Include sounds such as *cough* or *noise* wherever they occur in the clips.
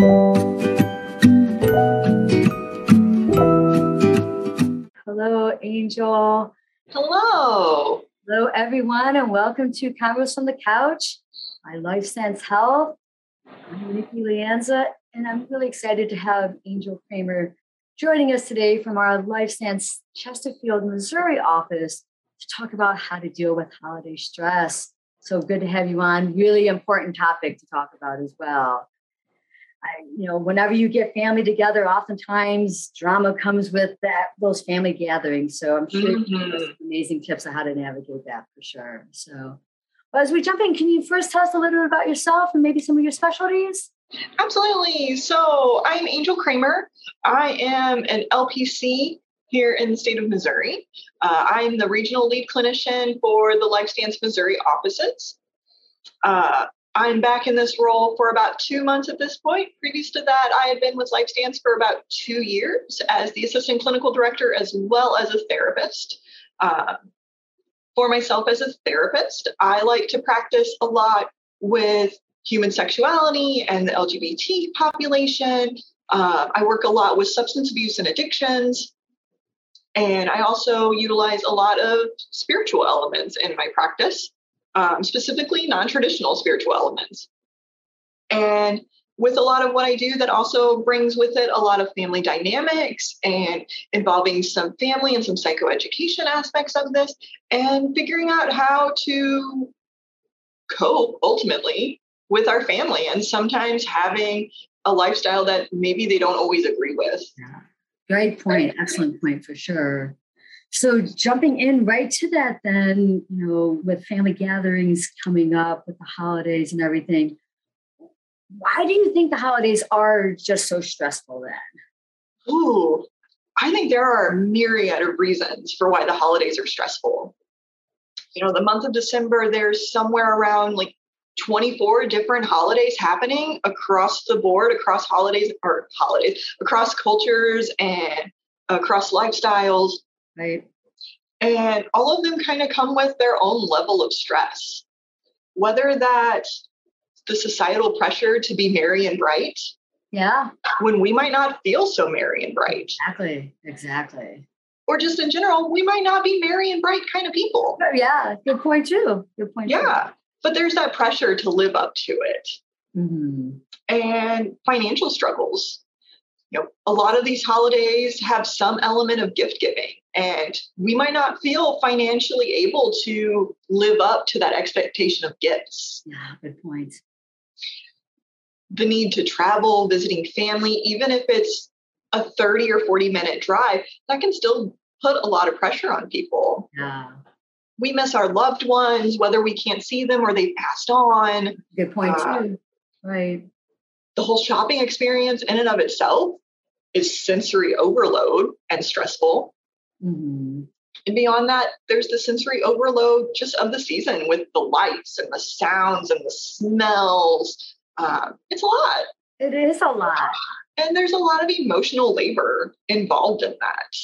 Hello, Angel. Hello. Hello, everyone, and welcome to Converse on the Couch by LifeStance Health. I'm Nikki Lianza, and I'm really excited to have Angel Kramer joining us today from our LifeStance Chesterfield, Missouri office to talk about how to deal with holiday stress. So good to have you on. Really important topic to talk about as well. I, you know, whenever you get family together, oftentimes drama comes with that those family gatherings. So I'm sure mm-hmm. amazing tips on how to navigate that for sure. So, as we jump in, can you first tell us a little bit about yourself and maybe some of your specialties? Absolutely. So I'm Angel Kramer. I am an LPC here in the state of Missouri. Uh, I'm the regional lead clinician for the LifeStance Missouri offices. Uh, I'm back in this role for about two months at this point. Previous to that, I had been with LifeStance for about two years as the assistant clinical director as well as a therapist. Uh, for myself as a therapist, I like to practice a lot with human sexuality and the LGBT population. Uh, I work a lot with substance abuse and addictions. And I also utilize a lot of spiritual elements in my practice um, specifically non traditional spiritual elements. And with a lot of what I do, that also brings with it a lot of family dynamics and involving some family and some psychoeducation aspects of this, and figuring out how to cope ultimately with our family and sometimes having a lifestyle that maybe they don't always agree with. Yeah. Great point. Excellent point for sure. So jumping in right to that, then, you know, with family gatherings coming up, with the holidays and everything, why do you think the holidays are just so stressful then? Ooh, I think there are a myriad of reasons for why the holidays are stressful. You know, the month of December, there's somewhere around like 24 different holidays happening across the board, across holidays or holidays, across cultures and across lifestyles. Right. And all of them kind of come with their own level of stress, whether that the societal pressure to be merry and bright. Yeah. When we might not feel so merry and bright. Exactly. Exactly. Or just in general, we might not be merry and bright kind of people. Oh, yeah. Good point, too. Good point. Yeah. Too. But there's that pressure to live up to it. Mm-hmm. And financial struggles you know, a lot of these holidays have some element of gift giving, and we might not feel financially able to live up to that expectation of gifts. Yeah, good point. The need to travel, visiting family, even if it's a 30 or 40 minute drive, that can still put a lot of pressure on people. Yeah. We miss our loved ones, whether we can't see them or they've passed on. Good point, uh, too. Right the whole shopping experience in and of itself is sensory overload and stressful. Mm-hmm. And beyond that, there's the sensory overload just of the season with the lights and the sounds and the smells. Uh, it's a lot. It is a lot. And there's a lot of emotional labor involved in that.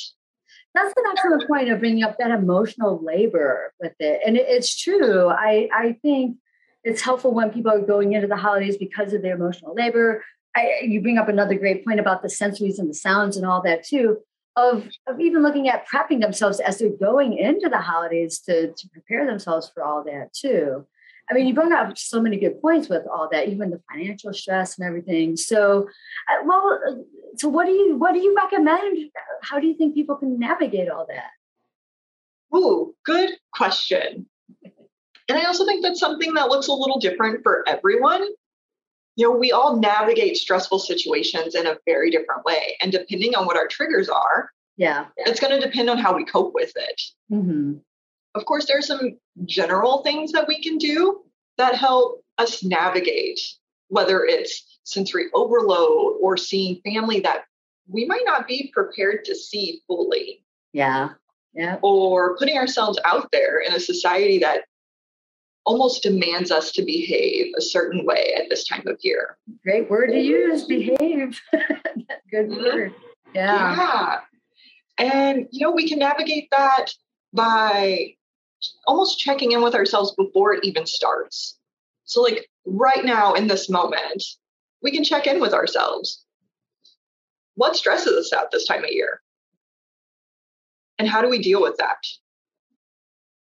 That's an excellent point of bringing up that emotional labor with it. And it's true. I, I think it's helpful when people are going into the holidays because of their emotional labor. I, you bring up another great point about the sensories and the sounds and all that too. Of, of even looking at prepping themselves as they're going into the holidays to, to prepare themselves for all that too. I mean, you bring up so many good points with all that, even the financial stress and everything. So, uh, well, uh, so what do you what do you recommend? How do you think people can navigate all that? Ooh, good question. And I also think that's something that looks a little different for everyone. You know, we all navigate stressful situations in a very different way. And depending on what our triggers are, yeah, it's going to depend on how we cope with it. Mm-hmm. Of course, there are some general things that we can do that help us navigate, whether it's sensory overload or seeing family that we might not be prepared to see fully. Yeah. Yeah. Or putting ourselves out there in a society that almost demands us to behave a certain way at this time of year. Great word to use, behave. *laughs* Good mm-hmm. word. Yeah. Yeah. And, you know, we can navigate that by almost checking in with ourselves before it even starts. So, like right now in this moment, we can check in with ourselves. What stresses us out this time of year? And how do we deal with that?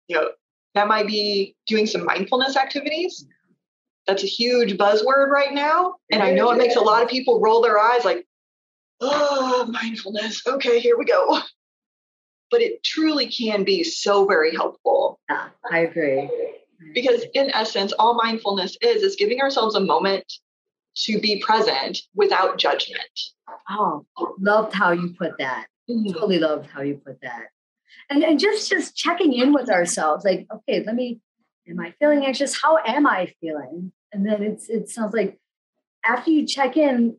You know, that might be doing some mindfulness activities. That's a huge buzzword right now. And I know it makes a lot of people roll their eyes like, oh, mindfulness. Okay, here we go. But it truly can be so very helpful. Yeah, I agree. Because in essence, all mindfulness is is giving ourselves a moment to be present without judgment. Oh, loved how you put that. Mm-hmm. Totally loved how you put that. And and just just checking in with ourselves, like, okay, let me, am I feeling anxious? How am I feeling? And then it's it sounds like after you check in,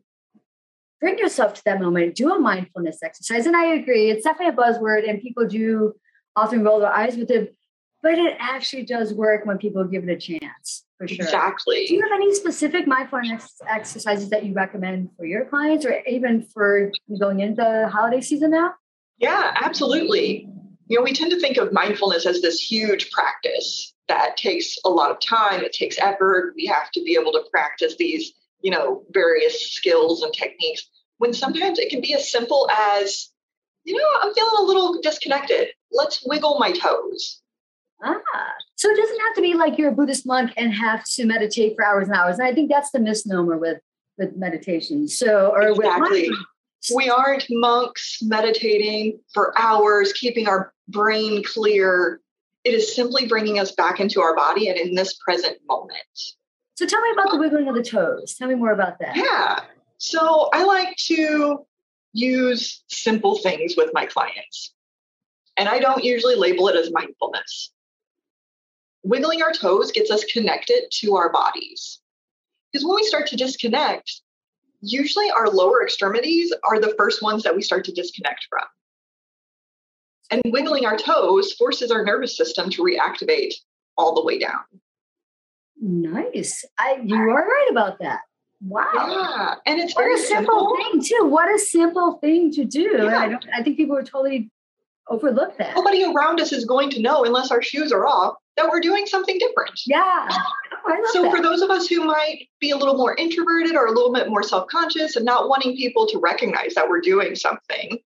bring yourself to that moment, do a mindfulness exercise. And I agree, it's definitely a buzzword, and people do often roll their eyes with it, but it actually does work when people give it a chance for sure. Exactly. Do you have any specific mindfulness exercises that you recommend for your clients or even for going into the holiday season now? Yeah, absolutely. You know, we tend to think of mindfulness as this huge practice that takes a lot of time, it takes effort. We have to be able to practice these, you know, various skills and techniques when sometimes it can be as simple as, you know, I'm feeling a little disconnected. Let's wiggle my toes. Ah, so it doesn't have to be like you're a Buddhist monk and have to meditate for hours and hours. And I think that's the misnomer with with meditation. So, or exactly. we aren't monks meditating for hours, keeping our brain clear. It is simply bringing us back into our body and in this present moment. So, tell me about the wiggling of the toes. Tell me more about that. Yeah. So, I like to use simple things with my clients. And I don't usually label it as mindfulness wiggling our toes gets us connected to our bodies. Because when we start to disconnect, usually our lower extremities are the first ones that we start to disconnect from. And wiggling our toes forces our nervous system to reactivate all the way down. Nice. I, you are right about that. Wow. Yeah. And it's what very a simple, simple, thing too. What a simple thing to do. Yeah. I don't I think people would totally overlook that. Nobody around us is going to know unless our shoes are off that we're doing something different. Yeah. Oh, so that. for those of us who might be a little more introverted or a little bit more self-conscious and not wanting people to recognize that we're doing something,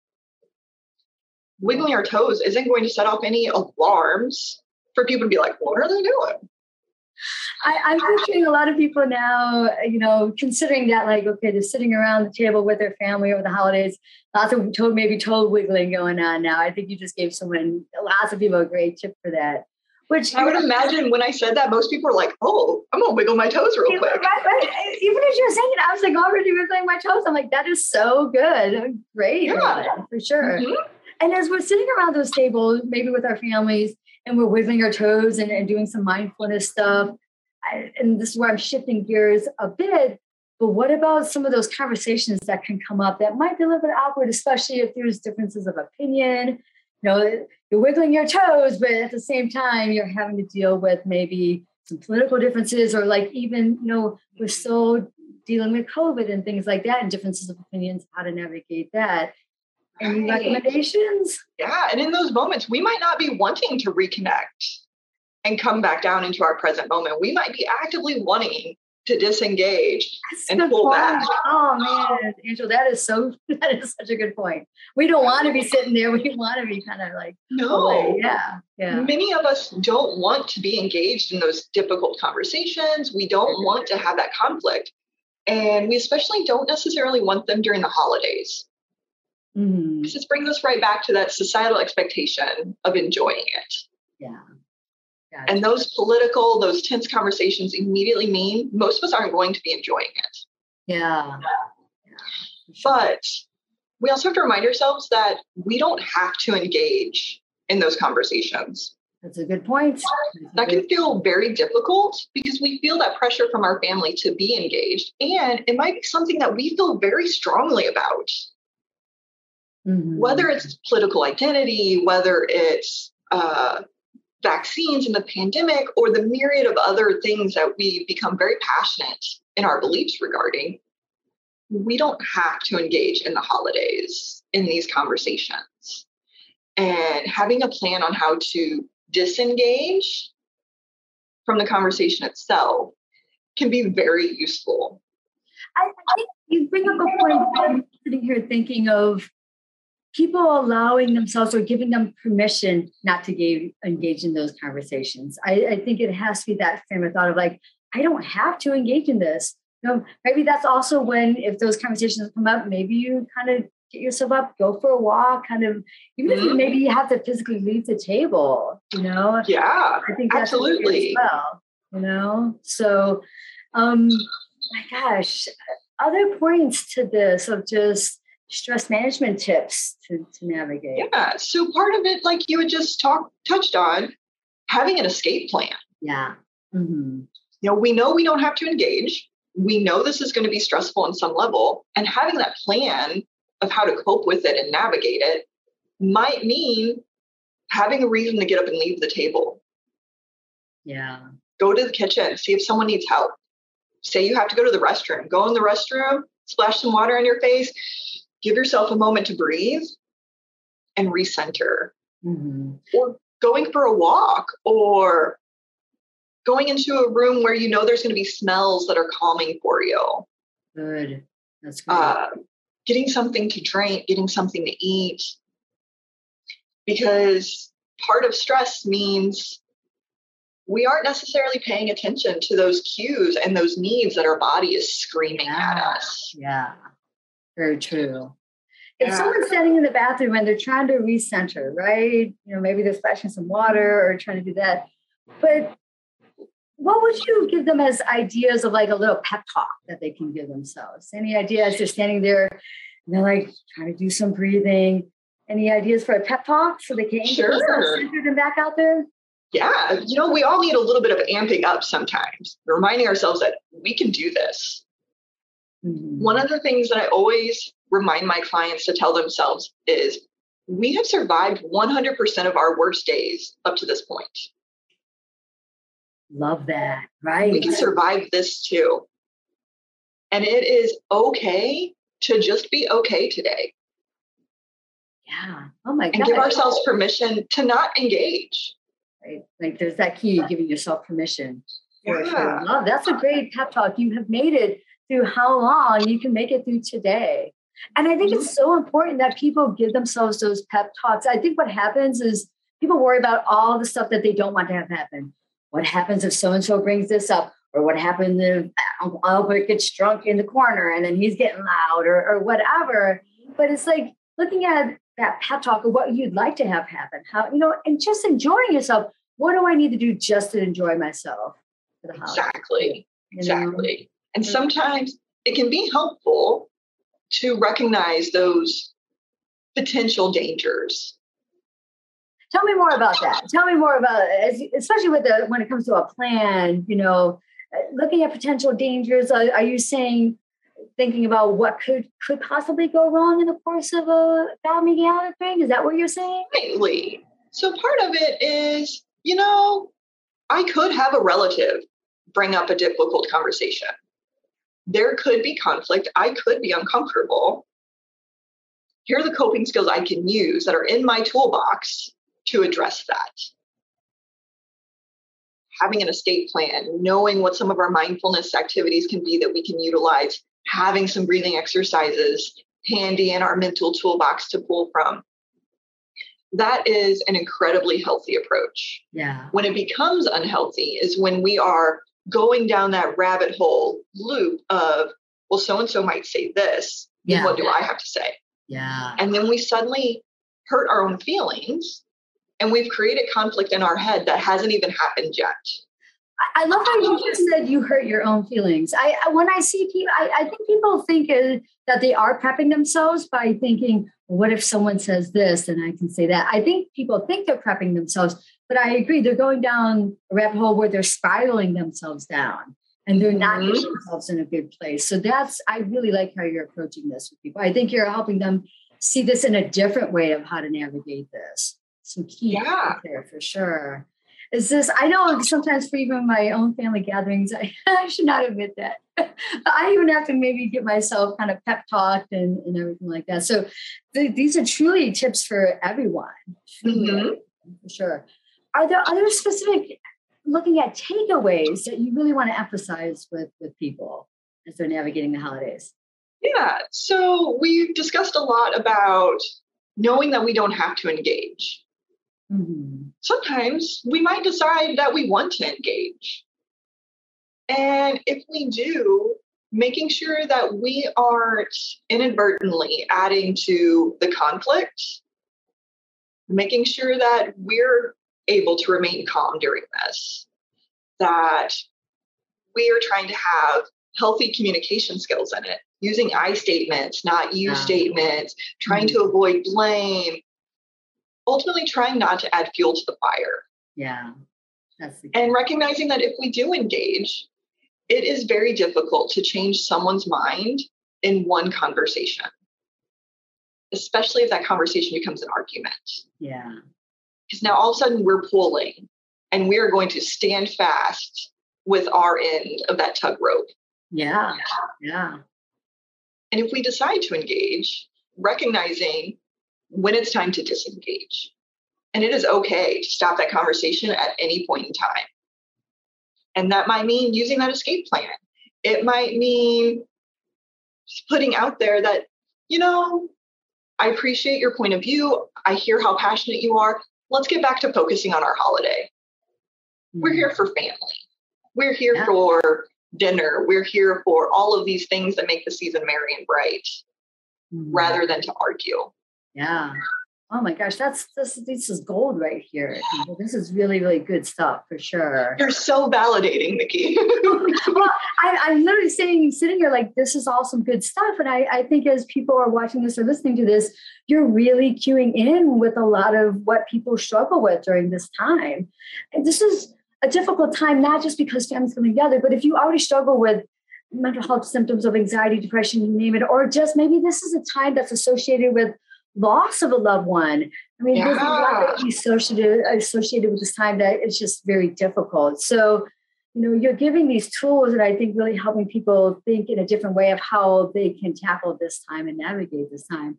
wiggling our toes isn't going to set off any alarms for people to be like, what are they doing? I, am picturing a lot of people now, you know, considering that, like, okay, they're sitting around the table with their family over the holidays. Lots of toe, maybe toe wiggling going on now. I think you just gave someone, lots of people, a great tip for that. Which I would imagine when I said that, most people are like, "Oh, I'm gonna wiggle my toes real quick." Right, right. Even as you're saying it, I was like already wiggling my toes. I'm like, that is so good, great, yeah. for sure. Mm-hmm. And as we're sitting around those tables, maybe with our families, and we're wiggling our toes and, and doing some mindfulness stuff, I, and this is where I'm shifting gears a bit. But what about some of those conversations that can come up that might be a little bit awkward, especially if there's differences of opinion? You know, you're wiggling your toes, but at the same time, you're having to deal with maybe some political differences or like even, you know, we're still dealing with COVID and things like that and differences of opinions, how to navigate that. Any right. recommendations? Yeah. And in those moments, we might not be wanting to reconnect and come back down into our present moment. We might be actively wanting to disengage That's and pull point. back. Oh man, Angel, that is so *laughs* that is such a good point. We don't want to be sitting there. *laughs* We want to be kind of like no, oh, away. yeah, yeah. Many of us don't want to be engaged in those difficult conversations. We don't mm-hmm. want to have that conflict, and we especially don't necessarily want them during the holidays. Mm-hmm. This brings us right back to that societal expectation of enjoying it. Yeah. Gotcha. And those political, those tense conversations immediately mean most of us aren't going to be enjoying it. Yeah. yeah. But we also have to remind ourselves that we don't have to engage in those conversations. That's a good point. that can feel very difficult because we feel that pressure from our family to be engaged. And it might be something that we feel very strongly about. Mm-hmm. Whether it's political identity, whether it's uh, vaccines and the pandemic or the myriad of other things that we become very passionate in our beliefs regarding, we don't have to engage in the holidays in these conversations. And having a plan on how to disengage from the conversation itself can be very useful. I, I think you bring up a point. I'm sitting here thinking of people allowing themselves or giving them permission not to give, engage in those conversations. I, I, think it has to be that frame of thought of like, I don't have to engage in this. You know, maybe that's also when if those conversations come up, maybe you kind of get yourself up, go for a walk, kind of even mm-hmm. if you, maybe you have to physically leave the table, you know? Yeah. I think that's absolutely well, you know. So um my gosh, other points to this of just stress management tips to, to navigate? Yeah. So part of it, like you had just talked touched on, having an escape plan. Yeah. Mm-hmm. You know, we know we don't have to engage. We know this is going to be stressful on some level, and having that plan of how to cope with it and navigate it might mean having a reason to get up and leave the table. Yeah. Go to the kitchen, see if someone needs help. Say you have to go to the restroom. Go in the restroom, splash some water on your face, give yourself a moment to breathe and recenter. Mm-hmm. Or going for a walk or going into a room where you know there's going to be smells that are calming for you. Good. That's good. Uh, getting something to drink, getting something to eat. Because part of stress means we aren't necessarily paying attention to those cues and those needs that our body is screaming yeah. at us. Yeah. Very true. If yeah. someone's standing in the bathroom and they're trying to recenter, right? You know, maybe they're splashing some water or trying to do that. But what would you give them as ideas of like a little pep talk that they can give themselves? Any ideas? They're standing there and they're like trying to do some breathing. Any ideas for a pep talk so they can sure. get themselves centered and back out there? Yeah, you know, we all need a little bit of amping up sometimes, reminding ourselves that we can do this. Mm-hmm. One of the things that I always remind my clients to tell themselves is we have survived 100% of our worst days up to this point. Love that. Right. We can survive this too. And it is okay to just be okay today. Yeah. Oh my God. And give ourselves permission to not engage. Right. Like there's that key, giving yourself permission. Yeah. Love. That's a great pep talk. You have made it through how long you can make it through today. And I think it's mm-hmm. so important that people give themselves those pep talks. I think what happens is people worry about all the stuff that they don't want to have happen. What happens if so and so brings this up? Or what happens if Albert gets drunk in the corner and then he's getting loud or, or whatever. But it's like looking at that pep talk of what you'd like to have happen, how, you know, and just enjoying yourself. What do I need to do just to enjoy myself? Exactly. Exactly. And mm-hmm. sometimes it can be helpful to recognize those potential dangers. Tell me more about that. Tell me more about, especially with the when it comes to a plan. You know, uh, looking at potential dangers. Are, are you saying thinking about what could could possibly go wrong in the course of a family gathering? Is that what you're saying? Rightly. So part of it is, you know, I could have a relative bring up a difficult conversation there could be conflict. I could be uncomfortable. Here are the coping skills I can use that are in my toolbox to address that. Having an escape plan, knowing what some of our mindfulness activities can be that we can utilize, having some breathing exercises handy in our mental toolbox to pull from. That is an incredibly healthy approach. Yeah. When it becomes unhealthy is when we are going down that rabbit hole loop of, well, so and so might say this. Yeah. What do I have to say? Yeah. And then we suddenly hurt our own feelings and we've created conflict in our head that hasn't even happened yet. I love how you just said you hurt your own feelings. I when I see people, I, I think people think uh, that they are prepping themselves by thinking, "What if someone says this, and I can say that?" I think people think they're prepping themselves, but I agree, they're going down a rabbit hole where they're spiraling themselves down and they're not mm-hmm. getting themselves in a good place. So that's, I really like how you're approaching this with people. I think you're helping them see this in a different way of how to navigate this. Some key yeah. there for sure. Is this, I know sometimes for even my own family gatherings, I, *laughs* I should not admit that. I even have to maybe get myself kind of pep talked and, and everything like that. So th- these are truly tips for everyone. Mm-hmm. For sure are there other specific looking at takeaways that you really want to emphasize with with people as they're navigating the holidays? Yeah. So we've discussed a lot about knowing that we don't have to engage. Mm-hmm. Sometimes we might decide that we want to engage. And if we do, making sure that we aren't inadvertently adding to the conflict, making sure that we're able to remain calm during this, that we are trying to have healthy communication skills in it, using I statements, not you yeah. statements, trying mm-hmm. to avoid blame, ultimately trying not to add fuel to the fire. Yeah. That's and recognizing that if we do engage, it is very difficult to change someone's mind in one conversation, especially if that conversation becomes an argument. Yeah. Because now all of a sudden we're pulling and we are going to stand fast with our end of that tug rope. Yeah. Yeah. And if we decide to engage, recognizing when it's time to disengage. And it is okay to stop that conversation at any point in time. And that might mean using that escape plan. It might mean putting out there that, you know, I appreciate your point of view. I hear how passionate you are. Let's get back to focusing on our holiday. Mm-hmm. We're here for family. We're here yeah. for dinner. We're here for all of these things that make the season merry and bright mm-hmm. rather than to argue. Yeah. Oh my gosh, that's this this is gold right here. This is really really good stuff for sure. You're so validating, Nikki. *laughs* well, I, am literally sitting sitting here like this is all some good stuff, and I I think as people are watching this or listening to this, you're really queuing in with a lot of what people struggle with during this time, and this is a difficult time not just because families coming together, but if you already struggle with mental health symptoms of anxiety, depression, you name it, or just maybe this is a time that's associated with loss of a loved one. I mean, yeah. there's a lot associated associated with this time that it's just very difficult. So, you know, you're giving these tools and I think really helping people think in a different way of how they can tackle this time and navigate this time.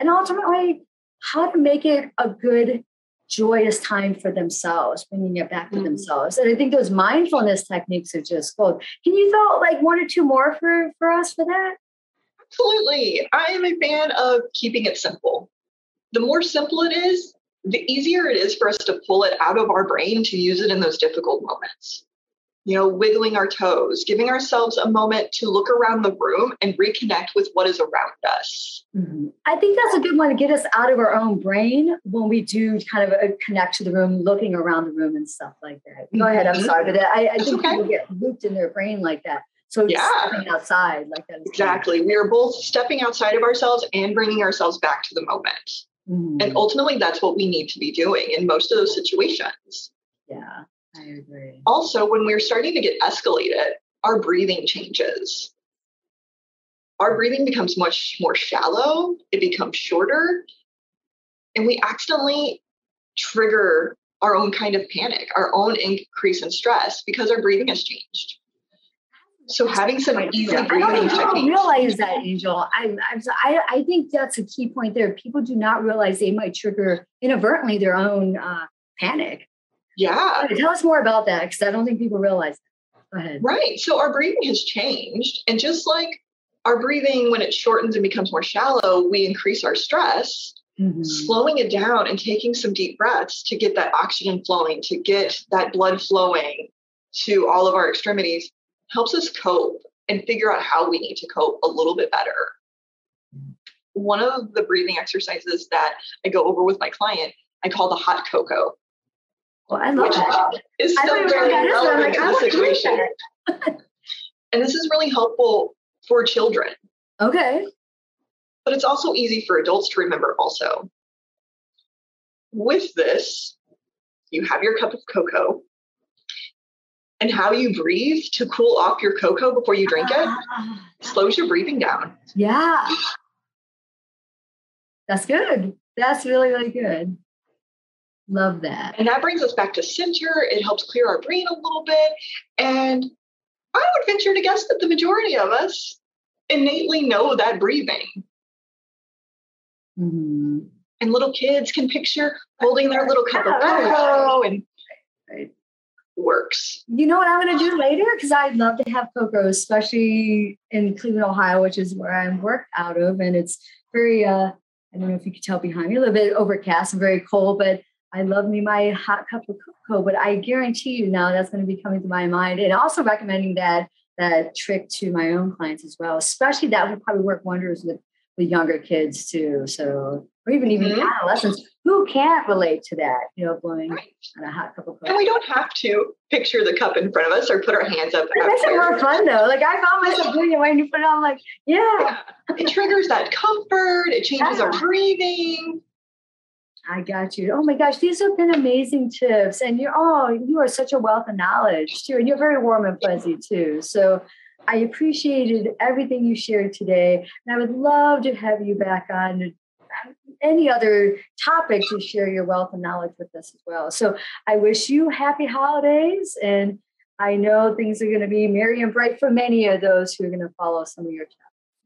And ultimately, how to make it a good, joyous time for themselves, bringing it back to mm-hmm. themselves. And I think those mindfulness techniques are just gold. Can you throw like one or two more for, for us for that? Absolutely. I am a fan of keeping it simple. The more simple it is, the easier it is for us to pull it out of our brain to use it in those difficult moments. You know, wiggling our toes, giving ourselves a moment to look around the room and reconnect with what is around us. Mm-hmm. I think that's a good one to get us out of our own brain when we do kind of a connect to the room, looking around the room and stuff like that. Go ahead. I'm mm-hmm. sorry, but I, I think okay. people get looped in their brain like that. So yeah. stepping outside like that. Exactly. We are both stepping outside of ourselves and bringing ourselves back to the moment. Mm. And ultimately, that's what we need to be doing in most of those situations. Yeah, I agree. Also, when we're starting to get escalated, our breathing changes. Our breathing becomes much more shallow, it becomes shorter, and we accidentally trigger our own kind of panic, our own increase in stress because our breathing has changed. So having some easy breathing I don't, I don't realize that, Angel. I, I, I think that's a key point there. People do not realize they might trigger inadvertently their own uh, panic. Yeah. Tell us more about that because I don't think people realize. That. Go ahead. Right. So our breathing has changed, and just like our breathing, when it shortens and becomes more shallow, we increase our stress. Mm-hmm. Slowing it down and taking some deep breaths to get that oxygen flowing, to get that blood flowing to all of our extremities helps us cope and figure out how we need to cope a little bit better. One of the breathing exercises that I go over with my client, I call the hot cocoa. Well, I love that. Uh, is still very relevant in the situation. and this is really helpful for children. Okay. But it's also easy for adults to remember also. With this, you have your cup of cocoa and how you breathe to cool off your cocoa before you drink it slows your breathing down. Yeah. That's good. That's really, really good. Love that. And that brings us back to center. It helps clear our brain a little bit. And I would venture to guess that the majority of us innately know that breathing. Mm-hmm. And little kids can picture holding their little cup of *laughs* cocoa and works. You know what I'm going to do later? Because I'd love to have cocoa, especially in Cleveland, Ohio, which is where I'm work out of. And it's very, uh, I don't know if you could tell behind me, a little bit overcast and very cold, but I love me my hot cup of cocoa. But I guarantee you now that's going to be coming to my mind. And also recommending that that trick to my own clients as well, especially that would probably work wonders with the younger kids too. So, or even even mm-hmm. adolescents who can't relate to that, you know, blowing right. on a hot cup of coffee. And we don't have to picture the cup in front of us or put our hands up. It makes it more fun though. Like I found myself doing it when you put it on, like, yeah. yeah. It triggers that comfort. It changes yeah. our breathing. I got you. Oh my gosh, these have been amazing tips. And you're oh, you are such a wealth of knowledge too. And you're very warm and fuzzy too. So I appreciated everything you shared today. And I would love to have you back on any other topic to share your wealth and knowledge with us as well. So I wish you happy holidays. And I know things are going to be merry and bright for many of those who are going to follow some of your,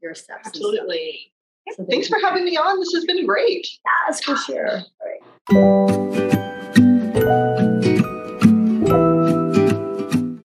your steps. Absolutely. So Thanks for having me on. This has been great. Yes, for sure. All right.